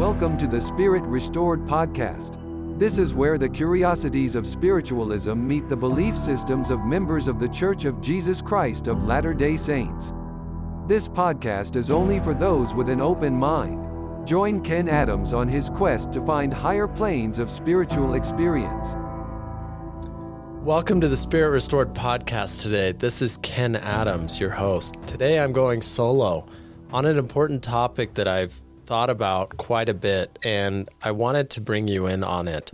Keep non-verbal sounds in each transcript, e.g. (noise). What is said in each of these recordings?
Welcome to the Spirit Restored podcast. This is where the curiosities of spiritualism meet the belief systems of members of the Church of Jesus Christ of Latter day Saints. This podcast is only for those with an open mind. Join Ken Adams on his quest to find higher planes of spiritual experience. Welcome to the Spirit Restored podcast today. This is Ken Adams, your host. Today I'm going solo on an important topic that I've thought about quite a bit, and I wanted to bring you in on it.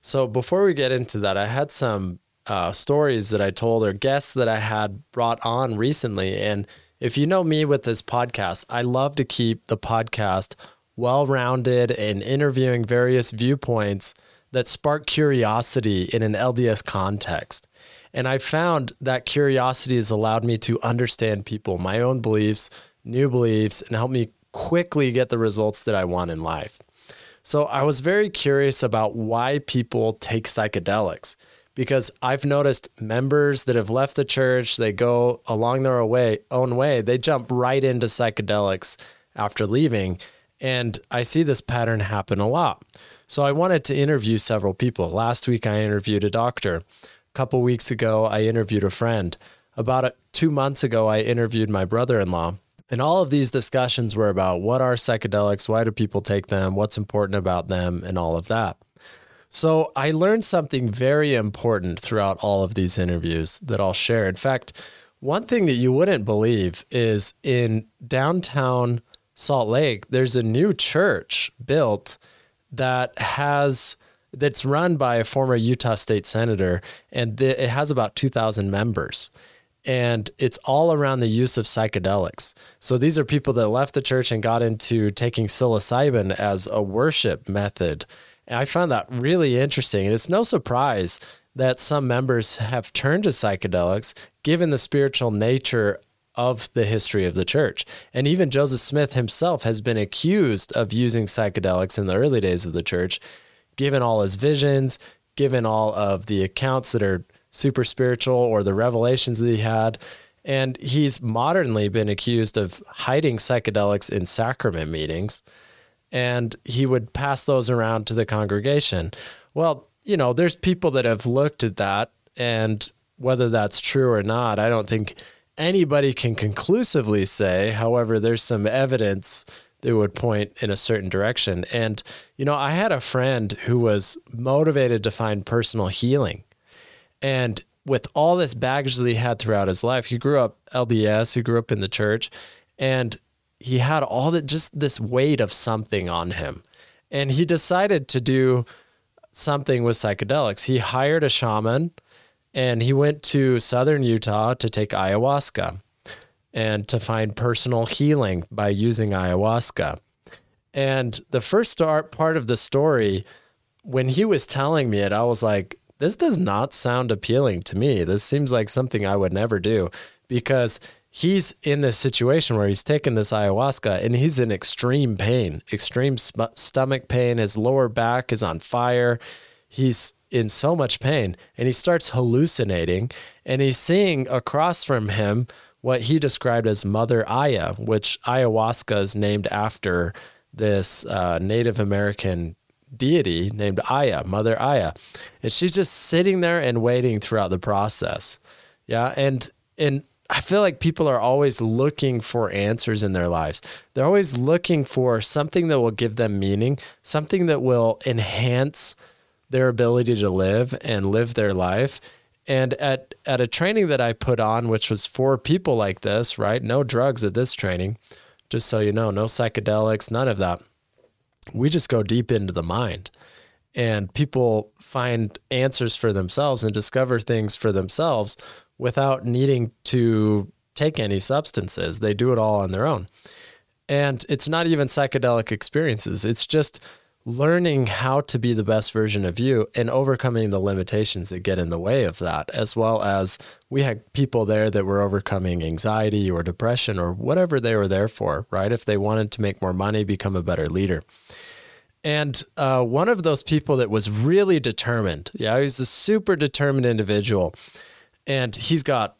So, before we get into that, I had some uh, stories that I told or guests that I had brought on recently. And if you know me with this podcast, I love to keep the podcast well rounded and interviewing various viewpoints that spark curiosity in an LDS context. And I found that curiosity has allowed me to understand people, my own beliefs, new beliefs, and help me quickly get the results that I want in life. So I was very curious about why people take psychedelics because I've noticed members that have left the church, they go along their own way, they jump right into psychedelics after leaving. And I see this pattern happen a lot. So I wanted to interview several people. Last week, I interviewed a doctor. A couple weeks ago, I interviewed a friend. About two months ago, I interviewed my brother in law. And all of these discussions were about what are psychedelics, why do people take them, what's important about them, and all of that. So I learned something very important throughout all of these interviews that I'll share. In fact, one thing that you wouldn't believe is in downtown Salt Lake, there's a new church built that has that's run by a former Utah state senator and it has about 2000 members and it's all around the use of psychedelics. So these are people that left the church and got into taking psilocybin as a worship method. And I found that really interesting. And it's no surprise that some members have turned to psychedelics given the spiritual nature of the history of the church. And even Joseph Smith himself has been accused of using psychedelics in the early days of the church, given all his visions, given all of the accounts that are super spiritual or the revelations that he had. And he's modernly been accused of hiding psychedelics in sacrament meetings. And he would pass those around to the congregation. Well, you know, there's people that have looked at that, and whether that's true or not, I don't think anybody can conclusively say. However, there's some evidence that would point in a certain direction. And, you know, I had a friend who was motivated to find personal healing and with all this baggage that he had throughout his life, he grew up LDS, he grew up in the church, and he had all that just this weight of something on him. And he decided to do something with psychedelics. He hired a shaman and he went to southern Utah to take ayahuasca and to find personal healing by using ayahuasca. And the first part of the story, when he was telling me it, I was like, this does not sound appealing to me. This seems like something I would never do because he's in this situation where he's taken this ayahuasca and he's in extreme pain, extreme sm- stomach pain. His lower back is on fire. He's in so much pain and he starts hallucinating and he's seeing across from him what he described as Mother Aya, which ayahuasca is named after this uh, Native American deity named Aya, Mother Aya. And she's just sitting there and waiting throughout the process. Yeah. And, and, I feel like people are always looking for answers in their lives. They're always looking for something that will give them meaning, something that will enhance their ability to live and live their life. And at at a training that I put on, which was for people like this, right? No drugs at this training, just so you know, no psychedelics, none of that we just go deep into the mind and people find answers for themselves and discover things for themselves without needing to take any substances. They do it all on their own. And it's not even psychedelic experiences, it's just learning how to be the best version of you and overcoming the limitations that get in the way of that, as well as we had people there that were overcoming anxiety or depression or whatever they were there for, right? If they wanted to make more money, become a better leader. And uh, one of those people that was really determined, yeah, he's a super determined individual. And he's got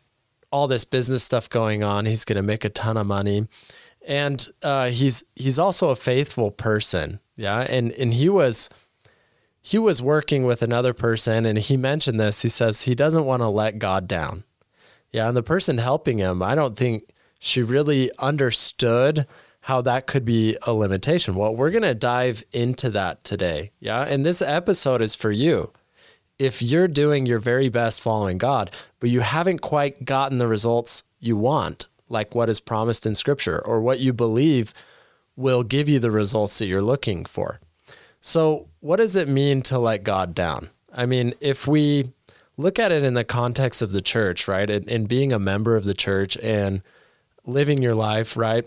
all this business stuff going on. He's going to make a ton of money. And uh, he's he's also a faithful person Yeah. And and he was he was working with another person and he mentioned this. He says he doesn't want to let God down. Yeah. And the person helping him, I don't think she really understood how that could be a limitation. Well, we're going to dive into that today. Yeah. And this episode is for you. If you're doing your very best following God, but you haven't quite gotten the results you want, like what is promised in scripture or what you believe will give you the results that you're looking for. So, what does it mean to let God down? I mean, if we look at it in the context of the church, right, and, and being a member of the church and living your life, right,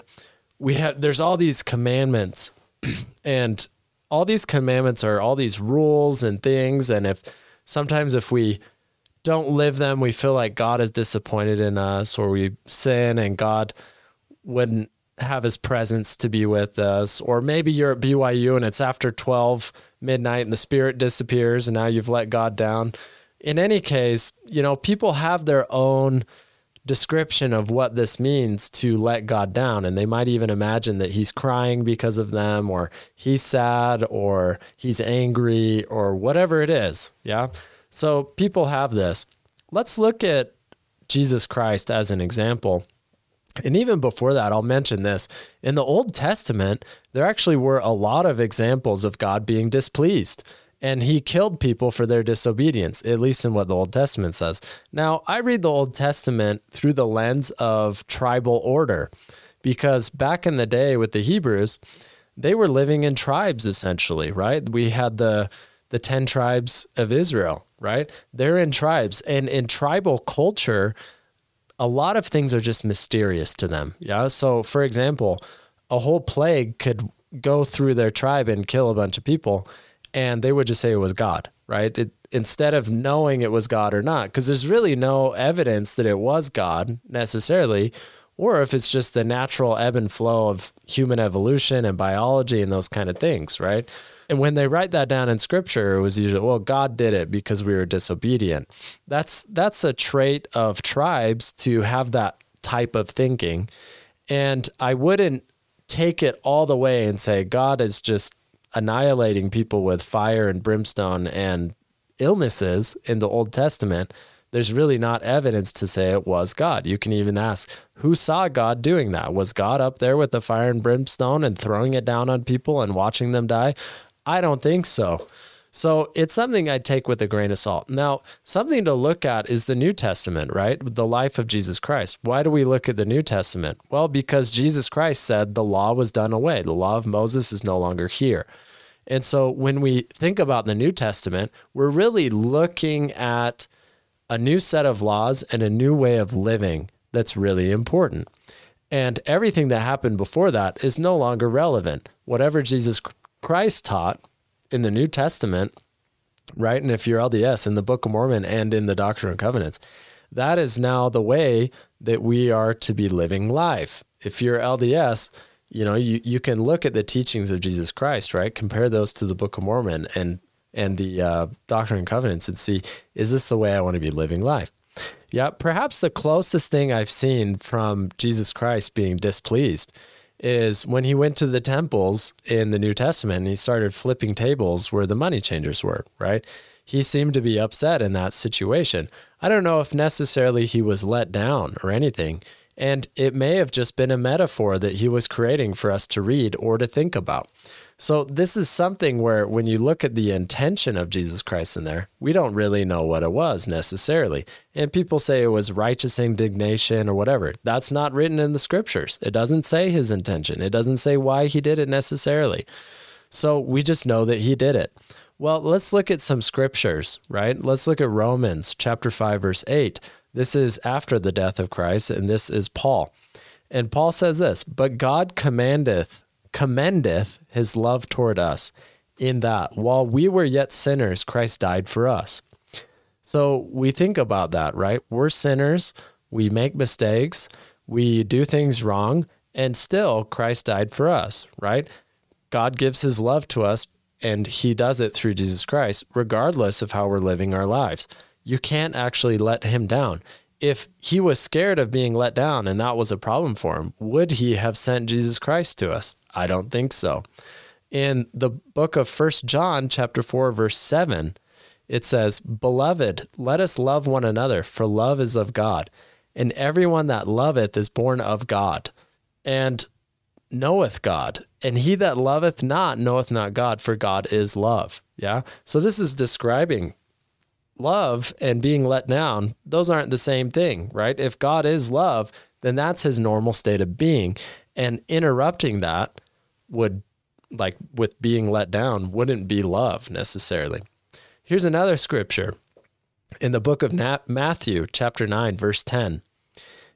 we have there's all these commandments, (clears throat) and all these commandments are all these rules and things, and if sometimes if we don't live them, we feel like God is disappointed in us, or we sin and God wouldn't have his presence to be with us. Or maybe you're at BYU and it's after 12 midnight and the spirit disappears and now you've let God down. In any case, you know, people have their own description of what this means to let God down. And they might even imagine that he's crying because of them, or he's sad, or he's angry, or whatever it is. Yeah. So people have this. Let's look at Jesus Christ as an example. And even before that, I'll mention this. In the Old Testament, there actually were a lot of examples of God being displeased, and he killed people for their disobedience, at least in what the Old Testament says. Now, I read the Old Testament through the lens of tribal order, because back in the day with the Hebrews, they were living in tribes essentially, right? We had the the 10 tribes of Israel, right? They're in tribes. And in tribal culture, a lot of things are just mysterious to them. Yeah. So, for example, a whole plague could go through their tribe and kill a bunch of people, and they would just say it was God, right? It, instead of knowing it was God or not, because there's really no evidence that it was God necessarily, or if it's just the natural ebb and flow of human evolution and biology and those kind of things, right? And when they write that down in scripture, it was usually, well, God did it because we were disobedient. That's that's a trait of tribes to have that type of thinking. And I wouldn't take it all the way and say God is just annihilating people with fire and brimstone and illnesses in the Old Testament. There's really not evidence to say it was God. You can even ask, who saw God doing that? Was God up there with the fire and brimstone and throwing it down on people and watching them die? I don't think so. So it's something I take with a grain of salt. Now, something to look at is the New Testament, right? The life of Jesus Christ. Why do we look at the New Testament? Well, because Jesus Christ said the law was done away. The law of Moses is no longer here. And so when we think about the New Testament, we're really looking at a new set of laws and a new way of living that's really important. And everything that happened before that is no longer relevant. Whatever Jesus Christ taught in the New Testament, right? And if you're LDS in the Book of Mormon and in the Doctrine and Covenants, that is now the way that we are to be living life. If you're LDS, you know, you, you can look at the teachings of Jesus Christ, right? Compare those to the Book of Mormon and and the uh, Doctrine and Covenants and see, is this the way I want to be living life? Yeah, perhaps the closest thing I've seen from Jesus Christ being displeased is when he went to the temples in the New Testament and he started flipping tables where the money changers were, right? He seemed to be upset in that situation. I don't know if necessarily he was let down or anything. And it may have just been a metaphor that he was creating for us to read or to think about. So, this is something where when you look at the intention of Jesus Christ in there, we don't really know what it was necessarily. And people say it was righteous indignation or whatever. That's not written in the scriptures. It doesn't say his intention, it doesn't say why he did it necessarily. So, we just know that he did it. Well, let's look at some scriptures, right? Let's look at Romans chapter 5 verse 8. This is after the death of Christ and this is Paul. And Paul says this, but God commandeth commendeth his love toward us, in that while we were yet sinners, Christ died for us. So we think about that, right? We're sinners, we make mistakes, we do things wrong, and still Christ died for us, right? God gives his love to us, and he does it through Jesus Christ, regardless of how we're living our lives. You can't actually let him down if he was scared of being let down and that was a problem for him, would he have sent Jesus Christ to us? I don't think so. In the book of First John, chapter 4, verse 7, it says, Beloved, let us love one another, for love is of God. And everyone that loveth is born of God and knoweth God. And he that loveth not knoweth not God, for God is love. Yeah. So this is describing love and being let down. Those aren't the same thing, right? If God is love, then that's his normal state of being. And interrupting that would, like with being let down, wouldn't be love necessarily. Here's another scripture in the book of Matthew, chapter 9, verse 10.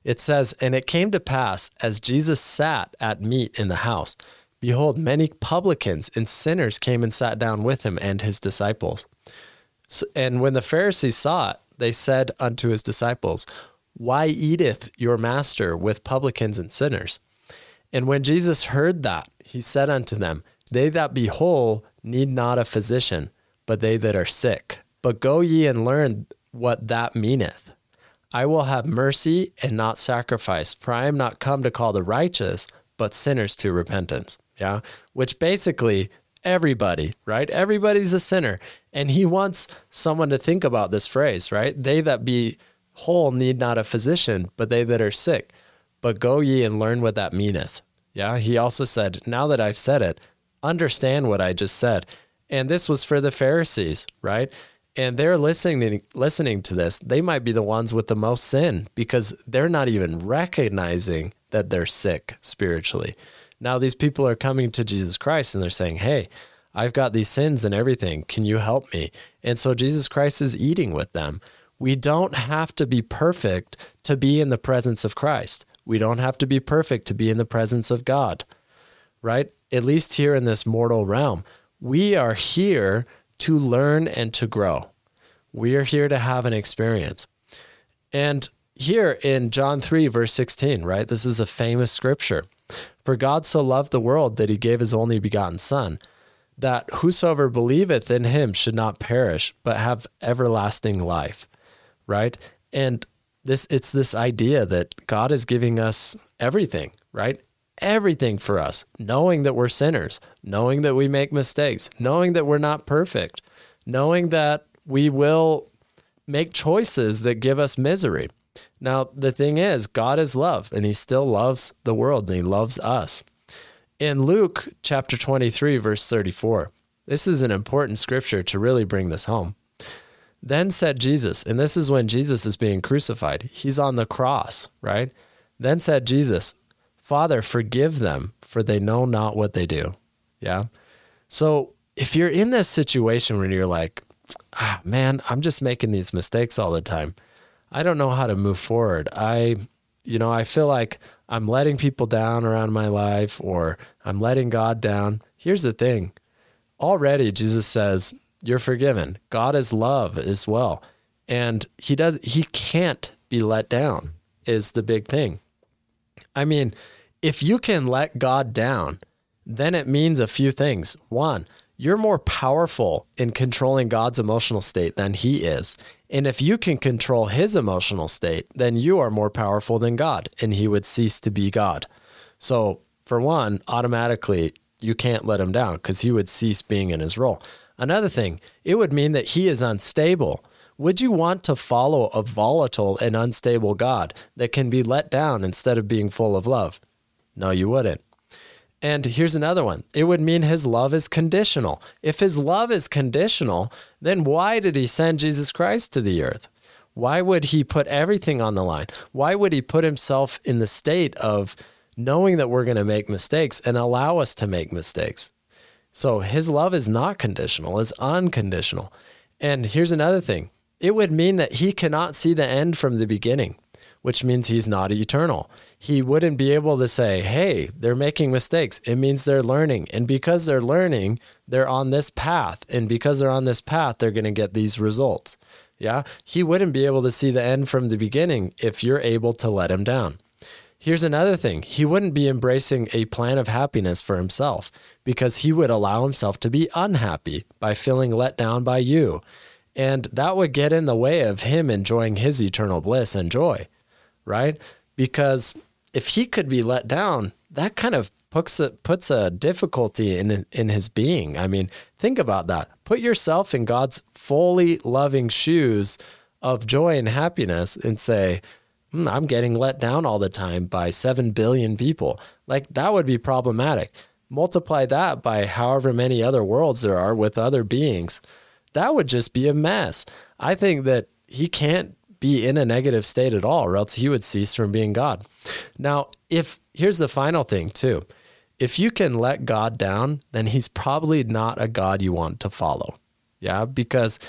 It says, And it came to pass, as Jesus sat at meat in the house, behold, many publicans and sinners came and sat down with him and his disciples. And when the Pharisees saw it, they said unto his disciples, Why eateth your master with publicans and sinners? And when Jesus heard that, he said unto them, They that be whole need not a physician but they that are sick. But go ye and learn what that meaneth. I will have mercy and not sacrifice, for I am not come to call the righteous, but sinners to repentance. Yeah. Which basically everybody, right? Everybody's a sinner. And he wants someone to think about this phrase, right? They that be whole need not a physician, but they that are sick. But go ye and learn what that meaneth. Yeah. He also said, Now that I've said it, understand what I just said and this was for the Pharisees, right? And they're listening listening to this. They might be the ones with the most sin because they're not even recognizing that they're sick spiritually. Now these people are coming to Jesus Christ and they're saying, "Hey, I've got these sins and everything. Can you help me?" And so Jesus Christ is eating with them. We don't have to be perfect to be in the presence of Christ. We don't have to be perfect to be in the presence of God. Right? At least here in this mortal realm. We are here to learn and to grow. We are here to have an experience. And here in John 3, verse 16, right? This is a famous scripture. For God so loved the world that he gave his only begotten Son, that whosoever believeth in him should not perish, but have everlasting life, right? And this it's this idea that God is giving us everything, right? everything for us, knowing that we're sinners, knowing that we make mistakes, knowing that we're not perfect, knowing that we will make choices that give us misery. Now, the thing is, God is love and he still loves the world and he loves us. In Luke chapter 23, verse 34, this is an important scripture to really bring this home. Then said Jesus, and this is when Jesus is being crucified. He's on the cross, right? Then said Jesus, Father, forgive them, for they know not what they do. Yeah. So if you're in this situation where you're like, ah, man, I'm just making these mistakes all the time. I don't know how to move forward. I, you know, I feel like I'm letting people down around my life or I'm letting God down. Here's the thing already, Jesus says, You're forgiven. God is love as well. And he does, he can't be let down, is the big thing. I mean, if you can let God down, then it means a few things. One, you're more powerful in controlling God's emotional state than he is. And if you can control his emotional state, then you are more powerful than God and he would cease to be God. So, for one, automatically, you can't let him down because he would cease being in his role. Another thing, it would mean that he is unstable. Would you want to follow a volatile and unstable God that can be let down instead of being full of love? No, you wouldn't. And here's another one. It would mean his love is conditional. If his love is conditional, then why did he send Jesus Christ to the earth? Why would he put everything on the line? Why would he put himself in the state of knowing that we're going to make mistakes and allow us to make mistakes? So his love is not conditional, it's unconditional. And here's another thing it would mean that he cannot see the end from the beginning which means he's not eternal. He wouldn't be able to say, hey, they're making mistakes. It means they're learning. And because they're learning, they're on this path. And because they're on this path, they're going to get these results. Yeah. He wouldn't be able to see the end from the beginning if you're able to let him down. Here's another thing he wouldn't be embracing a plan of happiness for himself because he would allow himself to be unhappy by feeling let down by you. And that would get in the way of him enjoying his eternal bliss and joy right? Because if he could be let down, that kind of puts a, puts a difficulty in in his being. I mean, think about that. Put yourself in God's fully loving shoes of joy and happiness and say, mm, I'm getting let down all the time by 7 billion people. Like that would be problematic. Multiply that by however many other worlds there are with other beings. That would just be a mess. I think that he can't be in a negative state at all, or else he would cease from being God. Now, if here's the final thing, too if you can let God down, then he's probably not a God you want to follow. Yeah. Because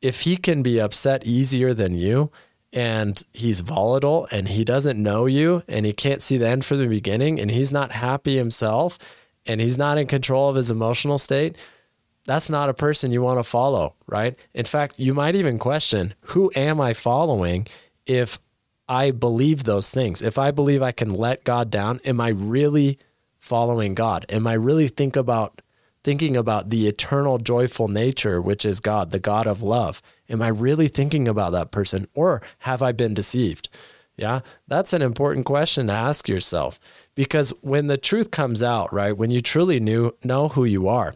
if he can be upset easier than you and he's volatile and he doesn't know you and he can't see the end from the beginning and he's not happy himself and he's not in control of his emotional state, that's not a person you want to follow, right? In fact, you might even question who am I following if I believe those things? If I believe I can let God down, am I really following God? Am I really think about thinking about the eternal joyful nature which is God, the God of love? Am I really thinking about that person or have I been deceived? Yeah, that's an important question to ask yourself because when the truth comes out, right, when you truly knew, know who you are,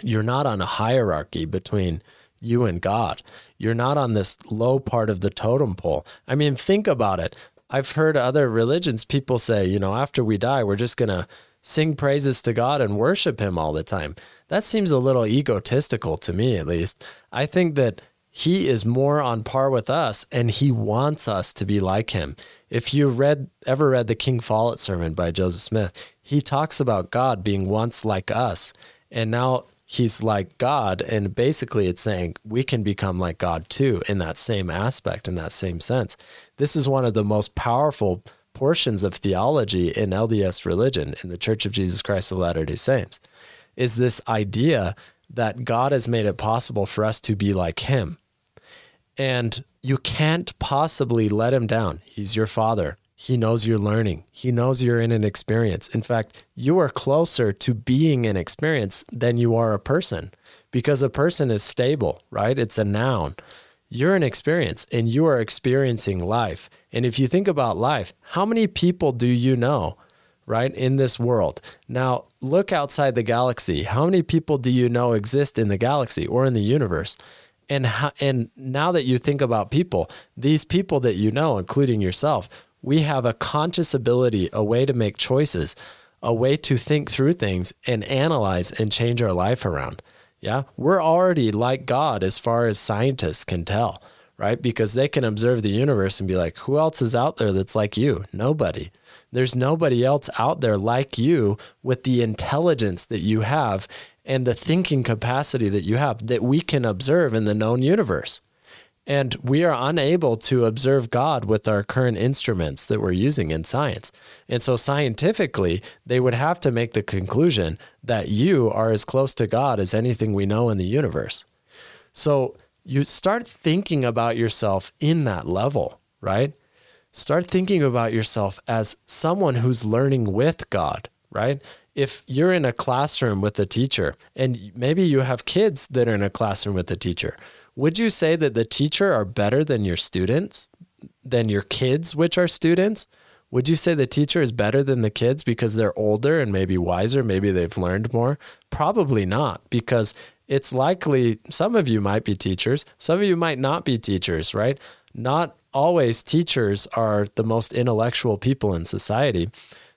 you're not on a hierarchy between you and God. You're not on this low part of the totem pole. I mean, think about it. I've heard other religions, people say, you know, after we die, we're just going to sing praises to God and worship Him all the time. That seems a little egotistical to me, at least. I think that He is more on par with us and He wants us to be like Him. If you read ever read the King Follett sermon by Joseph Smith, he talks about God being once like us. And now he's like God. And basically, it's saying we can become like God too in that same aspect, in that same sense. This is one of the most powerful portions of theology in LDS religion, in the Church of Jesus Christ of Latter day Saints, is this idea that God has made it possible for us to be like Him. And you can't possibly let Him down. He's your Father. He knows you're learning. He knows you're in an experience. In fact, you are closer to being an experience than you are a person because a person is stable, right? It's a noun. You're an experience and you are experiencing life. And if you think about life, how many people do you know, right, in this world? Now, look outside the galaxy. How many people do you know exist in the galaxy or in the universe? And, how, and now that you think about people, these people that you know, including yourself, we have a conscious ability, a way to make choices, a way to think through things and analyze and change our life around. Yeah, we're already like God as far as scientists can tell, right? Because they can observe the universe and be like, who else is out there that's like you? Nobody. There's nobody else out there like you with the intelligence that you have and the thinking capacity that you have that we can observe in the known universe. And we are unable to observe God with our current instruments that we're using in science. And so, scientifically, they would have to make the conclusion that you are as close to God as anything we know in the universe. So, you start thinking about yourself in that level, right? Start thinking about yourself as someone who's learning with God, right? If you're in a classroom with a teacher, and maybe you have kids that are in a classroom with a teacher, would you say that the teacher are better than your students, than your kids, which are students? Would you say the teacher is better than the kids because they're older and maybe wiser? Maybe they've learned more? Probably not, because it's likely some of you might be teachers, some of you might not be teachers, right? Not always teachers are the most intellectual people in society.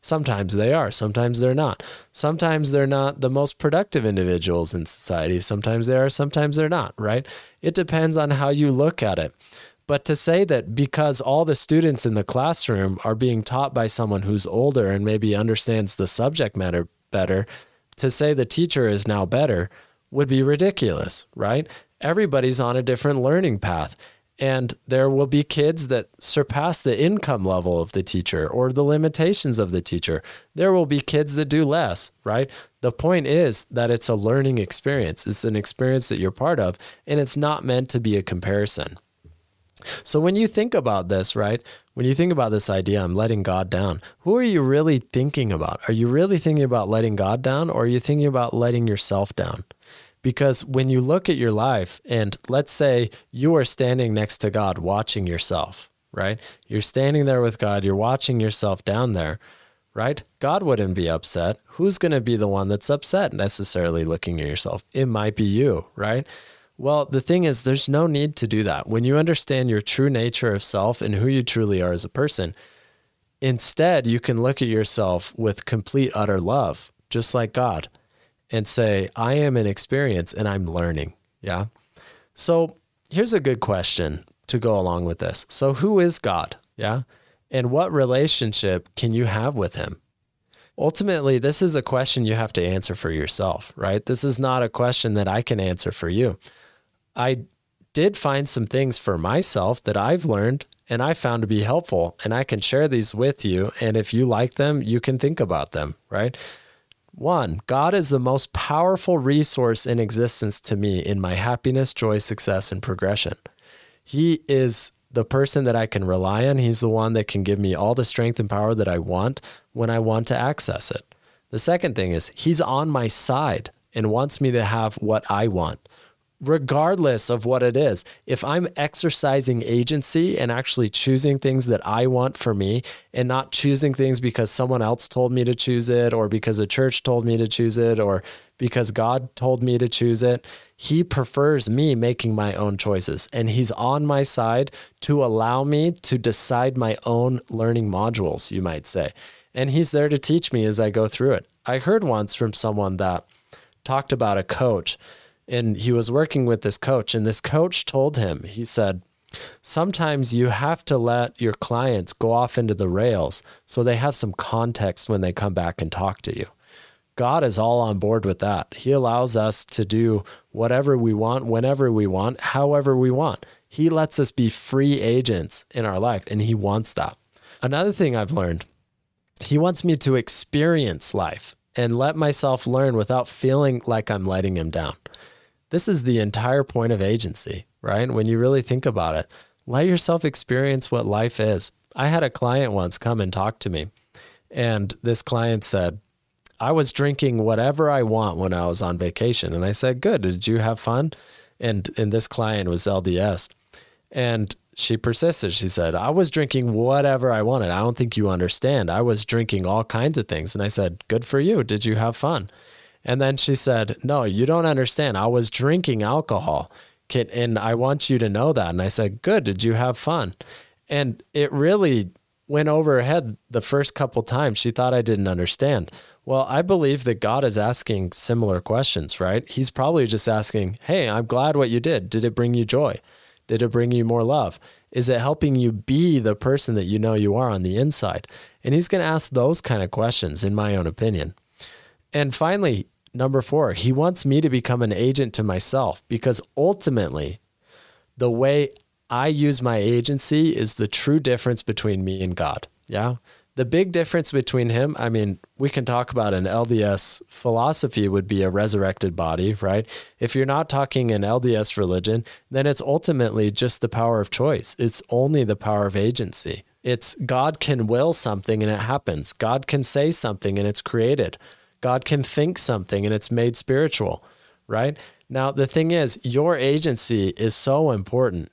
Sometimes they are, sometimes they're not. Sometimes they're not the most productive individuals in society. Sometimes they are, sometimes they're not, right? It depends on how you look at it. But to say that because all the students in the classroom are being taught by someone who's older and maybe understands the subject matter better, to say the teacher is now better would be ridiculous, right? Everybody's on a different learning path. And there will be kids that surpass the income level of the teacher or the limitations of the teacher. There will be kids that do less, right? The point is that it's a learning experience. It's an experience that you're part of, and it's not meant to be a comparison. So when you think about this, right? When you think about this idea, I'm letting God down, who are you really thinking about? Are you really thinking about letting God down, or are you thinking about letting yourself down? Because when you look at your life, and let's say you are standing next to God watching yourself, right? You're standing there with God, you're watching yourself down there. right? God wouldn't be upset. Who's going to be the one that's upset necessarily looking at yourself? It might be you, right? Well, the thing is, there's no need to do that. When you understand your true nature of self and who you truly are as a person, instead, you can look at yourself with complete, utter love, just like God, and say, I am an experience and I'm learning. Yeah. So here's a good question to go along with this. So, who is God? Yeah. And what relationship can you have with him? Ultimately, this is a question you have to answer for yourself, right? This is not a question that I can answer for you. I did find some things for myself that I've learned and I found to be helpful, and I can share these with you. And if you like them, you can think about them, right? One, God is the most powerful resource in existence to me in my happiness, joy, success, and progression. He is the person that I can rely on. He's the one that can give me all the strength and power that I want when I want to access it. The second thing is, He's on my side and wants me to have what I want regardless of what it is. If I'm exercising agency and actually choosing things that I want for me and not choosing things because someone else told me to choose it or because a church told me to choose it or because God told me to choose it, He prefers me making my own choices. And He's on my side to allow me to decide my own learning modules, you might say. And He's there to teach me as I go through it. I heard once from someone that talked about a coach and he was working with this coach and this coach told him he said sometimes you have to let your clients go off into the rails so they have some context when they come back and talk to you. God is all on board with that. He allows us to do whatever we want whenever we want however we want. He lets us be free agents in our life and he wants that. Another thing i've learned he wants me to experience life and let myself learn without feeling like i'm letting him down this is the entire point of agency, right? When you really think about it, let yourself experience what life is. I had a client once come and talk to me, and this client said, I was drinking whatever I want when I was on vacation. And I said, Good. Did you have fun? And and this client was LDS. And she persisted. She said, I was drinking whatever I wanted. I don't think you understand. I was drinking all kinds of things. And I said, Good for you. Did you have fun? And then she said, No, you don't understand. I was drinking alcohol. And I want you to know that. And I said, Good. Did you have fun? And it really went over her head the first couple times. She thought I didn't understand. Well, I believe that God is asking similar questions, right? He's probably just asking, Hey, I'm glad what you did. Did it bring you joy? Did it bring you more love? Is it helping you be the person that you know you are on the inside? And he's going to ask those kind of questions, in my own opinion. And finally, number four, he wants me to become an agent to myself because ultimately, the way I use my agency is the true difference between me and God. Yeah. The big difference between him, I mean, we can talk about an LDS philosophy would be a resurrected body, right? If you're not talking an LDS religion, then it's ultimately just the power of choice. It's only the power of agency. It's God can will something and it happens. God can say something and it's created. God can think something and it's made spiritual, right? Now, the thing is, your agency is so important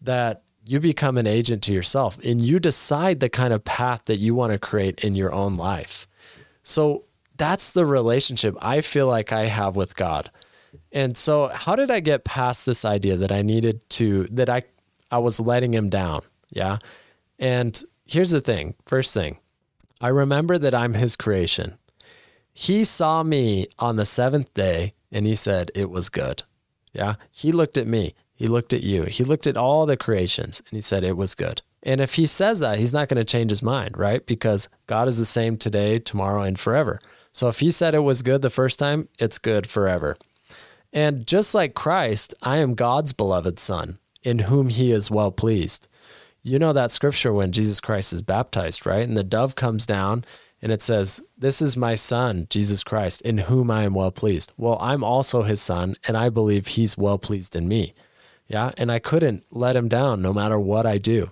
that you become an agent to yourself and you decide the kind of path that you want to create in your own life. So that's the relationship I feel like I have with God. And so how did I get past this idea that I needed to that I I was letting him down? Yeah. And here's the thing. First thing, I remember that I'm his creation. He saw me on the seventh day and he said, It was good. Yeah. He looked at me. He looked at you. He looked at all the creations and he said, It was good. And if he says that, he's not going to change his mind, right? Because God is the same today, tomorrow, and forever. So if he said it was good the first time, it's good forever. And just like Christ, I am God's beloved Son, in whom he is well pleased. You know that scripture when Jesus Christ is baptized, right? And the dove comes down and it says, This is my son, Jesus Christ, in whom I am well pleased. Well, I'm also his son, and I believe he's well pleased in me. Yeah. And I couldn't let him down no matter what I do.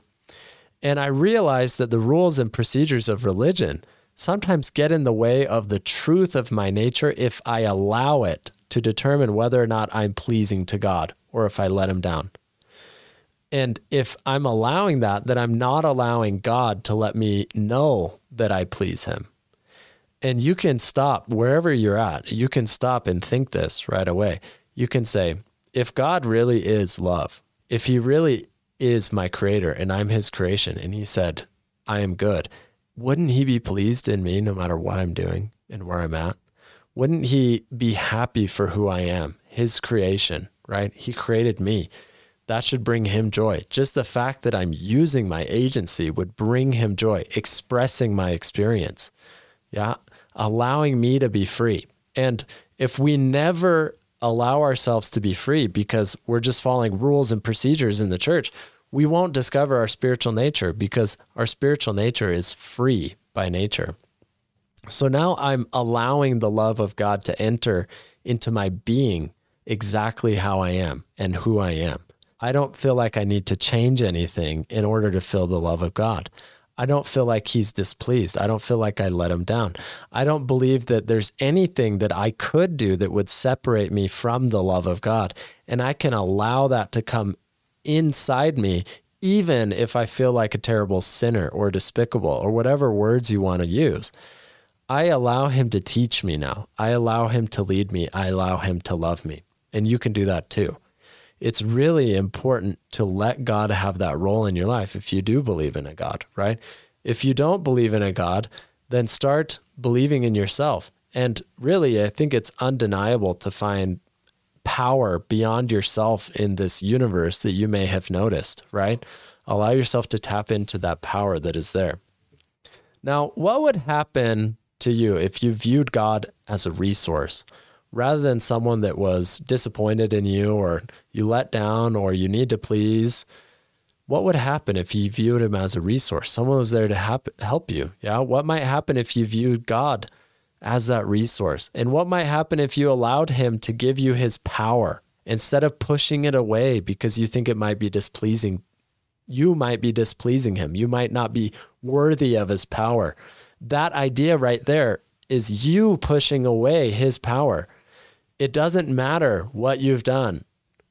And I realized that the rules and procedures of religion sometimes get in the way of the truth of my nature if I allow it to determine whether or not I'm pleasing to God or if I let him down. And if I'm allowing that, then I'm not allowing God to let me know that I please him. And you can stop wherever you're at. You can stop and think this right away. You can say, if God really is love, if he really is my creator and I'm his creation, and he said, I am good, wouldn't he be pleased in me no matter what I'm doing and where I'm at? Wouldn't he be happy for who I am, his creation, right? He created me. That should bring him joy. Just the fact that I'm using my agency would bring him joy, expressing my experience. Yeah allowing me to be free. And if we never allow ourselves to be free because we're just following rules and procedures in the church, we won't discover our spiritual nature because our spiritual nature is free by nature. So now I'm allowing the love of God to enter into my being exactly how I am and who I am. I don't feel like I need to change anything in order to feel the love of God. I don't feel like he's displeased. I don't feel like I let him down. I don't believe that there's anything that I could do that would separate me from the love of God. And I can allow that to come inside me, even if I feel like a terrible sinner or despicable or whatever words you want to use. I allow him to teach me now. I allow him to lead me. I allow him to love me. And you can do that too it's really important to let God have that role in your life if you do believe in a God, right? If you don't believe in a God, then start believing in yourself. And really, I think it's undeniable to find power beyond yourself in this universe that you may have noticed, right? Allow yourself to tap into that power that is there. Now, what would happen to you if you viewed God as a resource? Rather than someone that was disappointed in you or you let down or you need to please, what would happen if you viewed him as a resource? Someone was there to hap- help you. Yeah. What might happen if you viewed God as that resource? And what might happen if you allowed him to give you his power instead of pushing it away because you think it might be displeasing? You might be displeasing him. You might not be worthy of his power. That idea right there is you pushing away his power. It doesn't matter what you've done,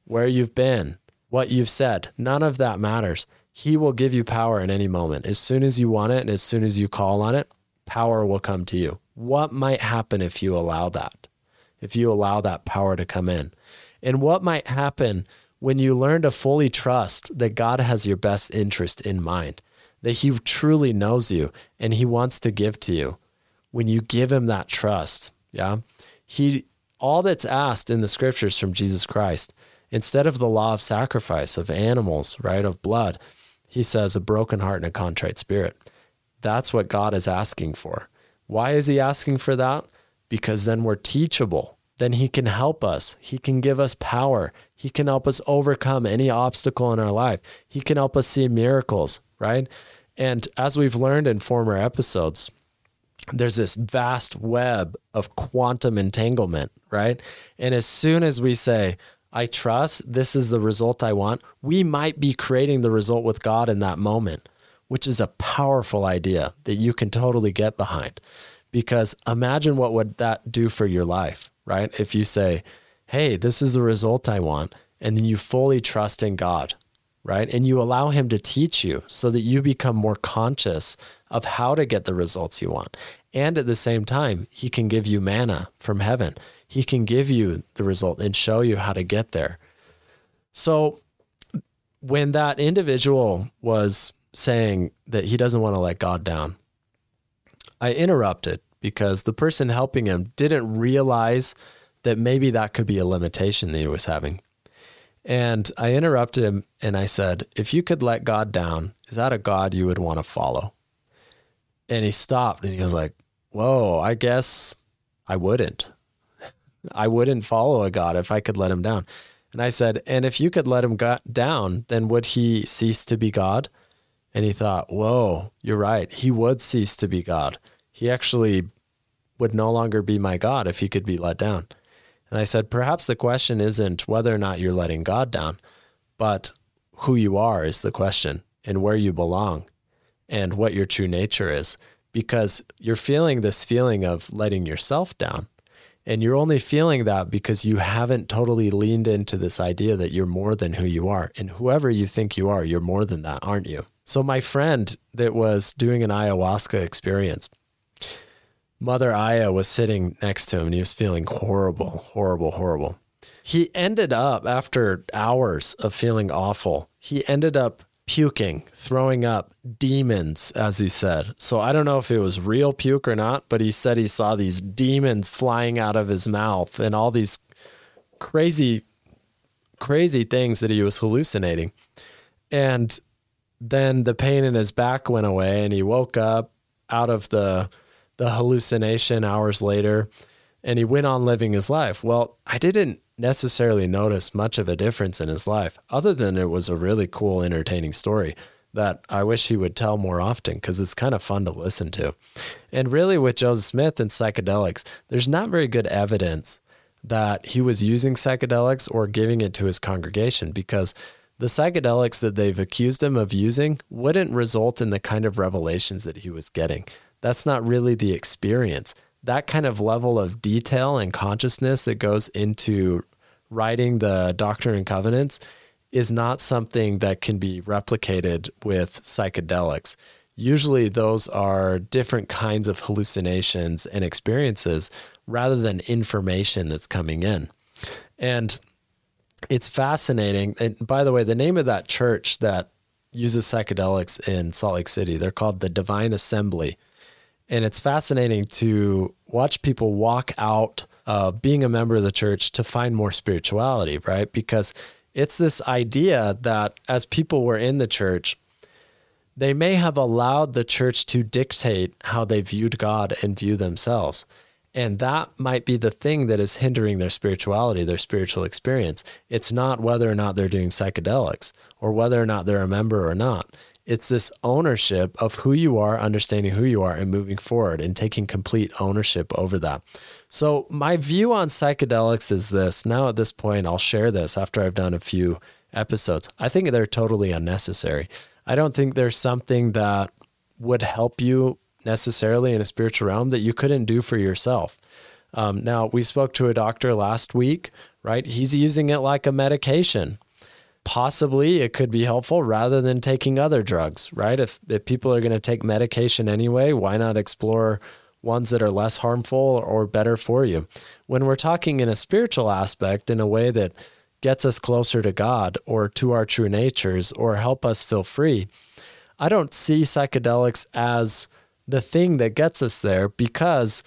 where you've been, what you've said. None of that matters. He will give you power in any moment. As soon as you want it and as soon as you call on it, power will come to you. What might happen if you allow that? If you allow that power to come in? And what might happen when you learn to fully trust that God has your best interest in mind, that He truly knows you and He wants to give to you? When you give Him that trust, yeah, He all that's asked in the scriptures from Jesus Christ, instead of the law of sacrifice of animals, right, of blood, he says a broken heart and a contrite spirit. That's what God is asking for. Why is he asking for that? Because then we're teachable. Then he can help us. He can give us power. He can help us overcome any obstacle in our life. He can help us see miracles, right? And as we've learned in former episodes, there's this vast web of quantum entanglement, right? And as soon as we say, I trust this is the result I want, we might be creating the result with God in that moment, which is a powerful idea that you can totally get behind. Because imagine what would that do for your life, right? If you say, "Hey, this is the result I want," and then you fully trust in God, right? And you allow him to teach you so that you become more conscious of how to get the results you want. And at the same time, he can give you manna from heaven. He can give you the result and show you how to get there. So when that individual was saying that he doesn't want to let God down, I interrupted because the person helping him didn't realize that maybe that could be a limitation that he was having. And I interrupted him and I said, If you could let God down, is that a God you would want to follow? And he stopped and he was like, Whoa, I guess I wouldn't. I wouldn't follow a God if I could let him down. And I said, And if you could let him down, then would he cease to be God? And he thought, Whoa, you're right. He would cease to be God. He actually would no longer be my God if he could be let down. And I said, perhaps the question isn't whether or not you're letting God down, but who you are is the question and where you belong and what your true nature is. Because you're feeling this feeling of letting yourself down. And you're only feeling that because you haven't totally leaned into this idea that you're more than who you are. And whoever you think you are, you're more than that, aren't you? So, my friend that was doing an ayahuasca experience, Mother Aya was sitting next to him and he was feeling horrible, horrible, horrible. He ended up, after hours of feeling awful, he ended up puking, throwing up demons, as he said. So I don't know if it was real puke or not, but he said he saw these demons flying out of his mouth and all these crazy, crazy things that he was hallucinating. And then the pain in his back went away and he woke up out of the the hallucination hours later and he went on living his life. Well, I didn't necessarily notice much of a difference in his life, other than it was a really cool, entertaining story that I wish he would tell more often because it's kind of fun to listen to. And really, with Joseph Smith and psychedelics, there's not very good evidence that he was using psychedelics or giving it to his congregation because the psychedelics that they've accused him of using wouldn't result in the kind of revelations that he was getting. That's not really the experience. That kind of level of detail and consciousness that goes into writing the Doctrine and Covenants is not something that can be replicated with psychedelics. Usually, those are different kinds of hallucinations and experiences rather than information that's coming in. And it's fascinating. And by the way, the name of that church that uses psychedelics in Salt Lake City, they're called the Divine Assembly. And it's fascinating to watch people walk out uh, being a member of the church to find more spirituality, right? Because it's this idea that as people were in the church, they may have allowed the church to dictate how they viewed God and view themselves. And that might be the thing that is hindering their spirituality, their spiritual experience. It's not whether or not they're doing psychedelics or whether or not they're a member or not. It's this ownership of who you are, understanding who you are, and moving forward and taking complete ownership over that. So, my view on psychedelics is this. Now, at this point, I'll share this after I've done a few episodes. I think they're totally unnecessary. I don't think there's something that would help you necessarily in a spiritual realm that you couldn't do for yourself. Um, now, we spoke to a doctor last week, right? He's using it like a medication. Possibly it could be helpful rather than taking other drugs, right? If, if people are going to take medication anyway, why not explore ones that are less harmful or better for you? When we're talking in a spiritual aspect, in a way that gets us closer to God or to our true natures or help us feel free, I don't see psychedelics as the thing that gets us there because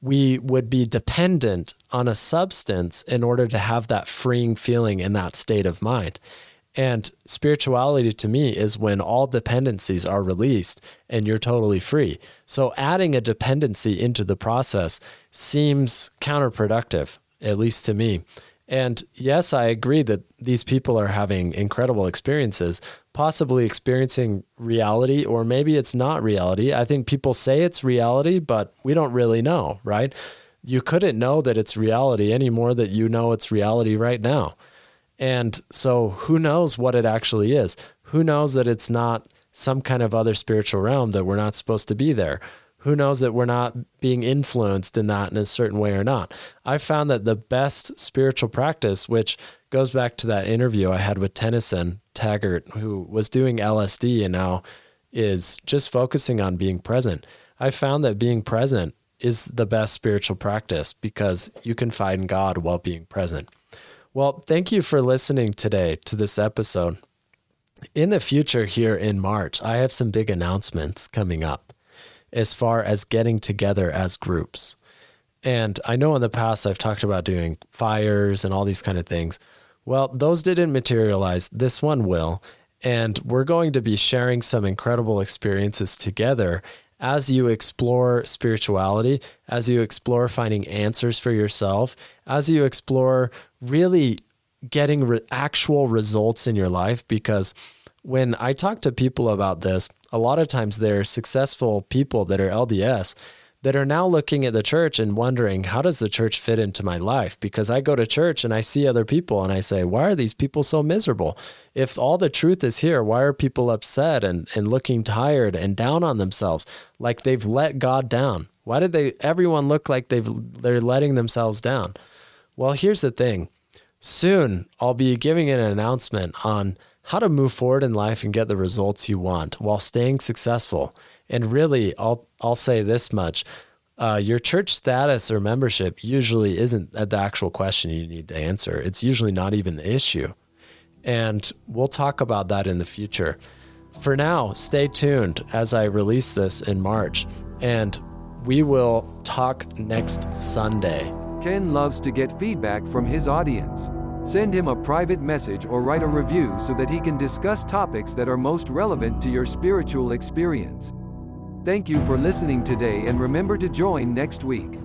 we would be dependent on a substance in order to have that freeing feeling in that state of mind. And spirituality to me is when all dependencies are released and you're totally free. So adding a dependency into the process seems counterproductive, at least to me. And yes, I agree that these people are having incredible experiences, possibly experiencing reality, or maybe it's not reality. I think people say it's reality, but we don't really know, right? You couldn't know that it's reality any more that you know it's reality right now. And so who knows what it actually is? Who knows that it's not some kind of other spiritual realm that we're not supposed to be there? who knows that we're not being influenced in that in a certain way or not. I found that the best spiritual practice, which goes back to that interview I had with Tennyson Taggart, who was doing LSD and now is just focusing on being present. I found that being present is the best spiritual practice because you can find God while being present. Well, thank you for listening today to this episode. In the future, here in March, I have some big announcements coming up as far as getting together as groups. And I know in the past I've talked about doing fires and all these kind of things. Well, those didn't materialize. This one will. And we're going to be sharing some incredible experiences together as you explore spirituality, as you explore finding answers for yourself, as you explore really getting re- actual results in your life. Because when I talk to people about this, a lot of times they're successful people that are LDS that are now looking at the church and wondering, how does the church fit into my life? Because I go to church and I see other people and I say, why are these people so miserable? If all the truth is here, why are people upset and, and looking tired and down on themselves like they've let God down? Why did they everyone look like they've they're letting themselves down? Well, here's the thing. Soon I'll be giving an announcement on how to move forward in life and get the results you want while staying successful. And really, I'll I'll say this much. uh, your church status or membership usually isn't the actual question you need to answer. It's usually not even the issue. And we'll talk about that in the future. For now, stay tuned as I release this in March, and we will talk next Sunday. Ken loves to get feedback from his audience. Send him a private message or write a review so that he can discuss topics that are most relevant to your spiritual experience. Thank you for listening today and remember to join next week.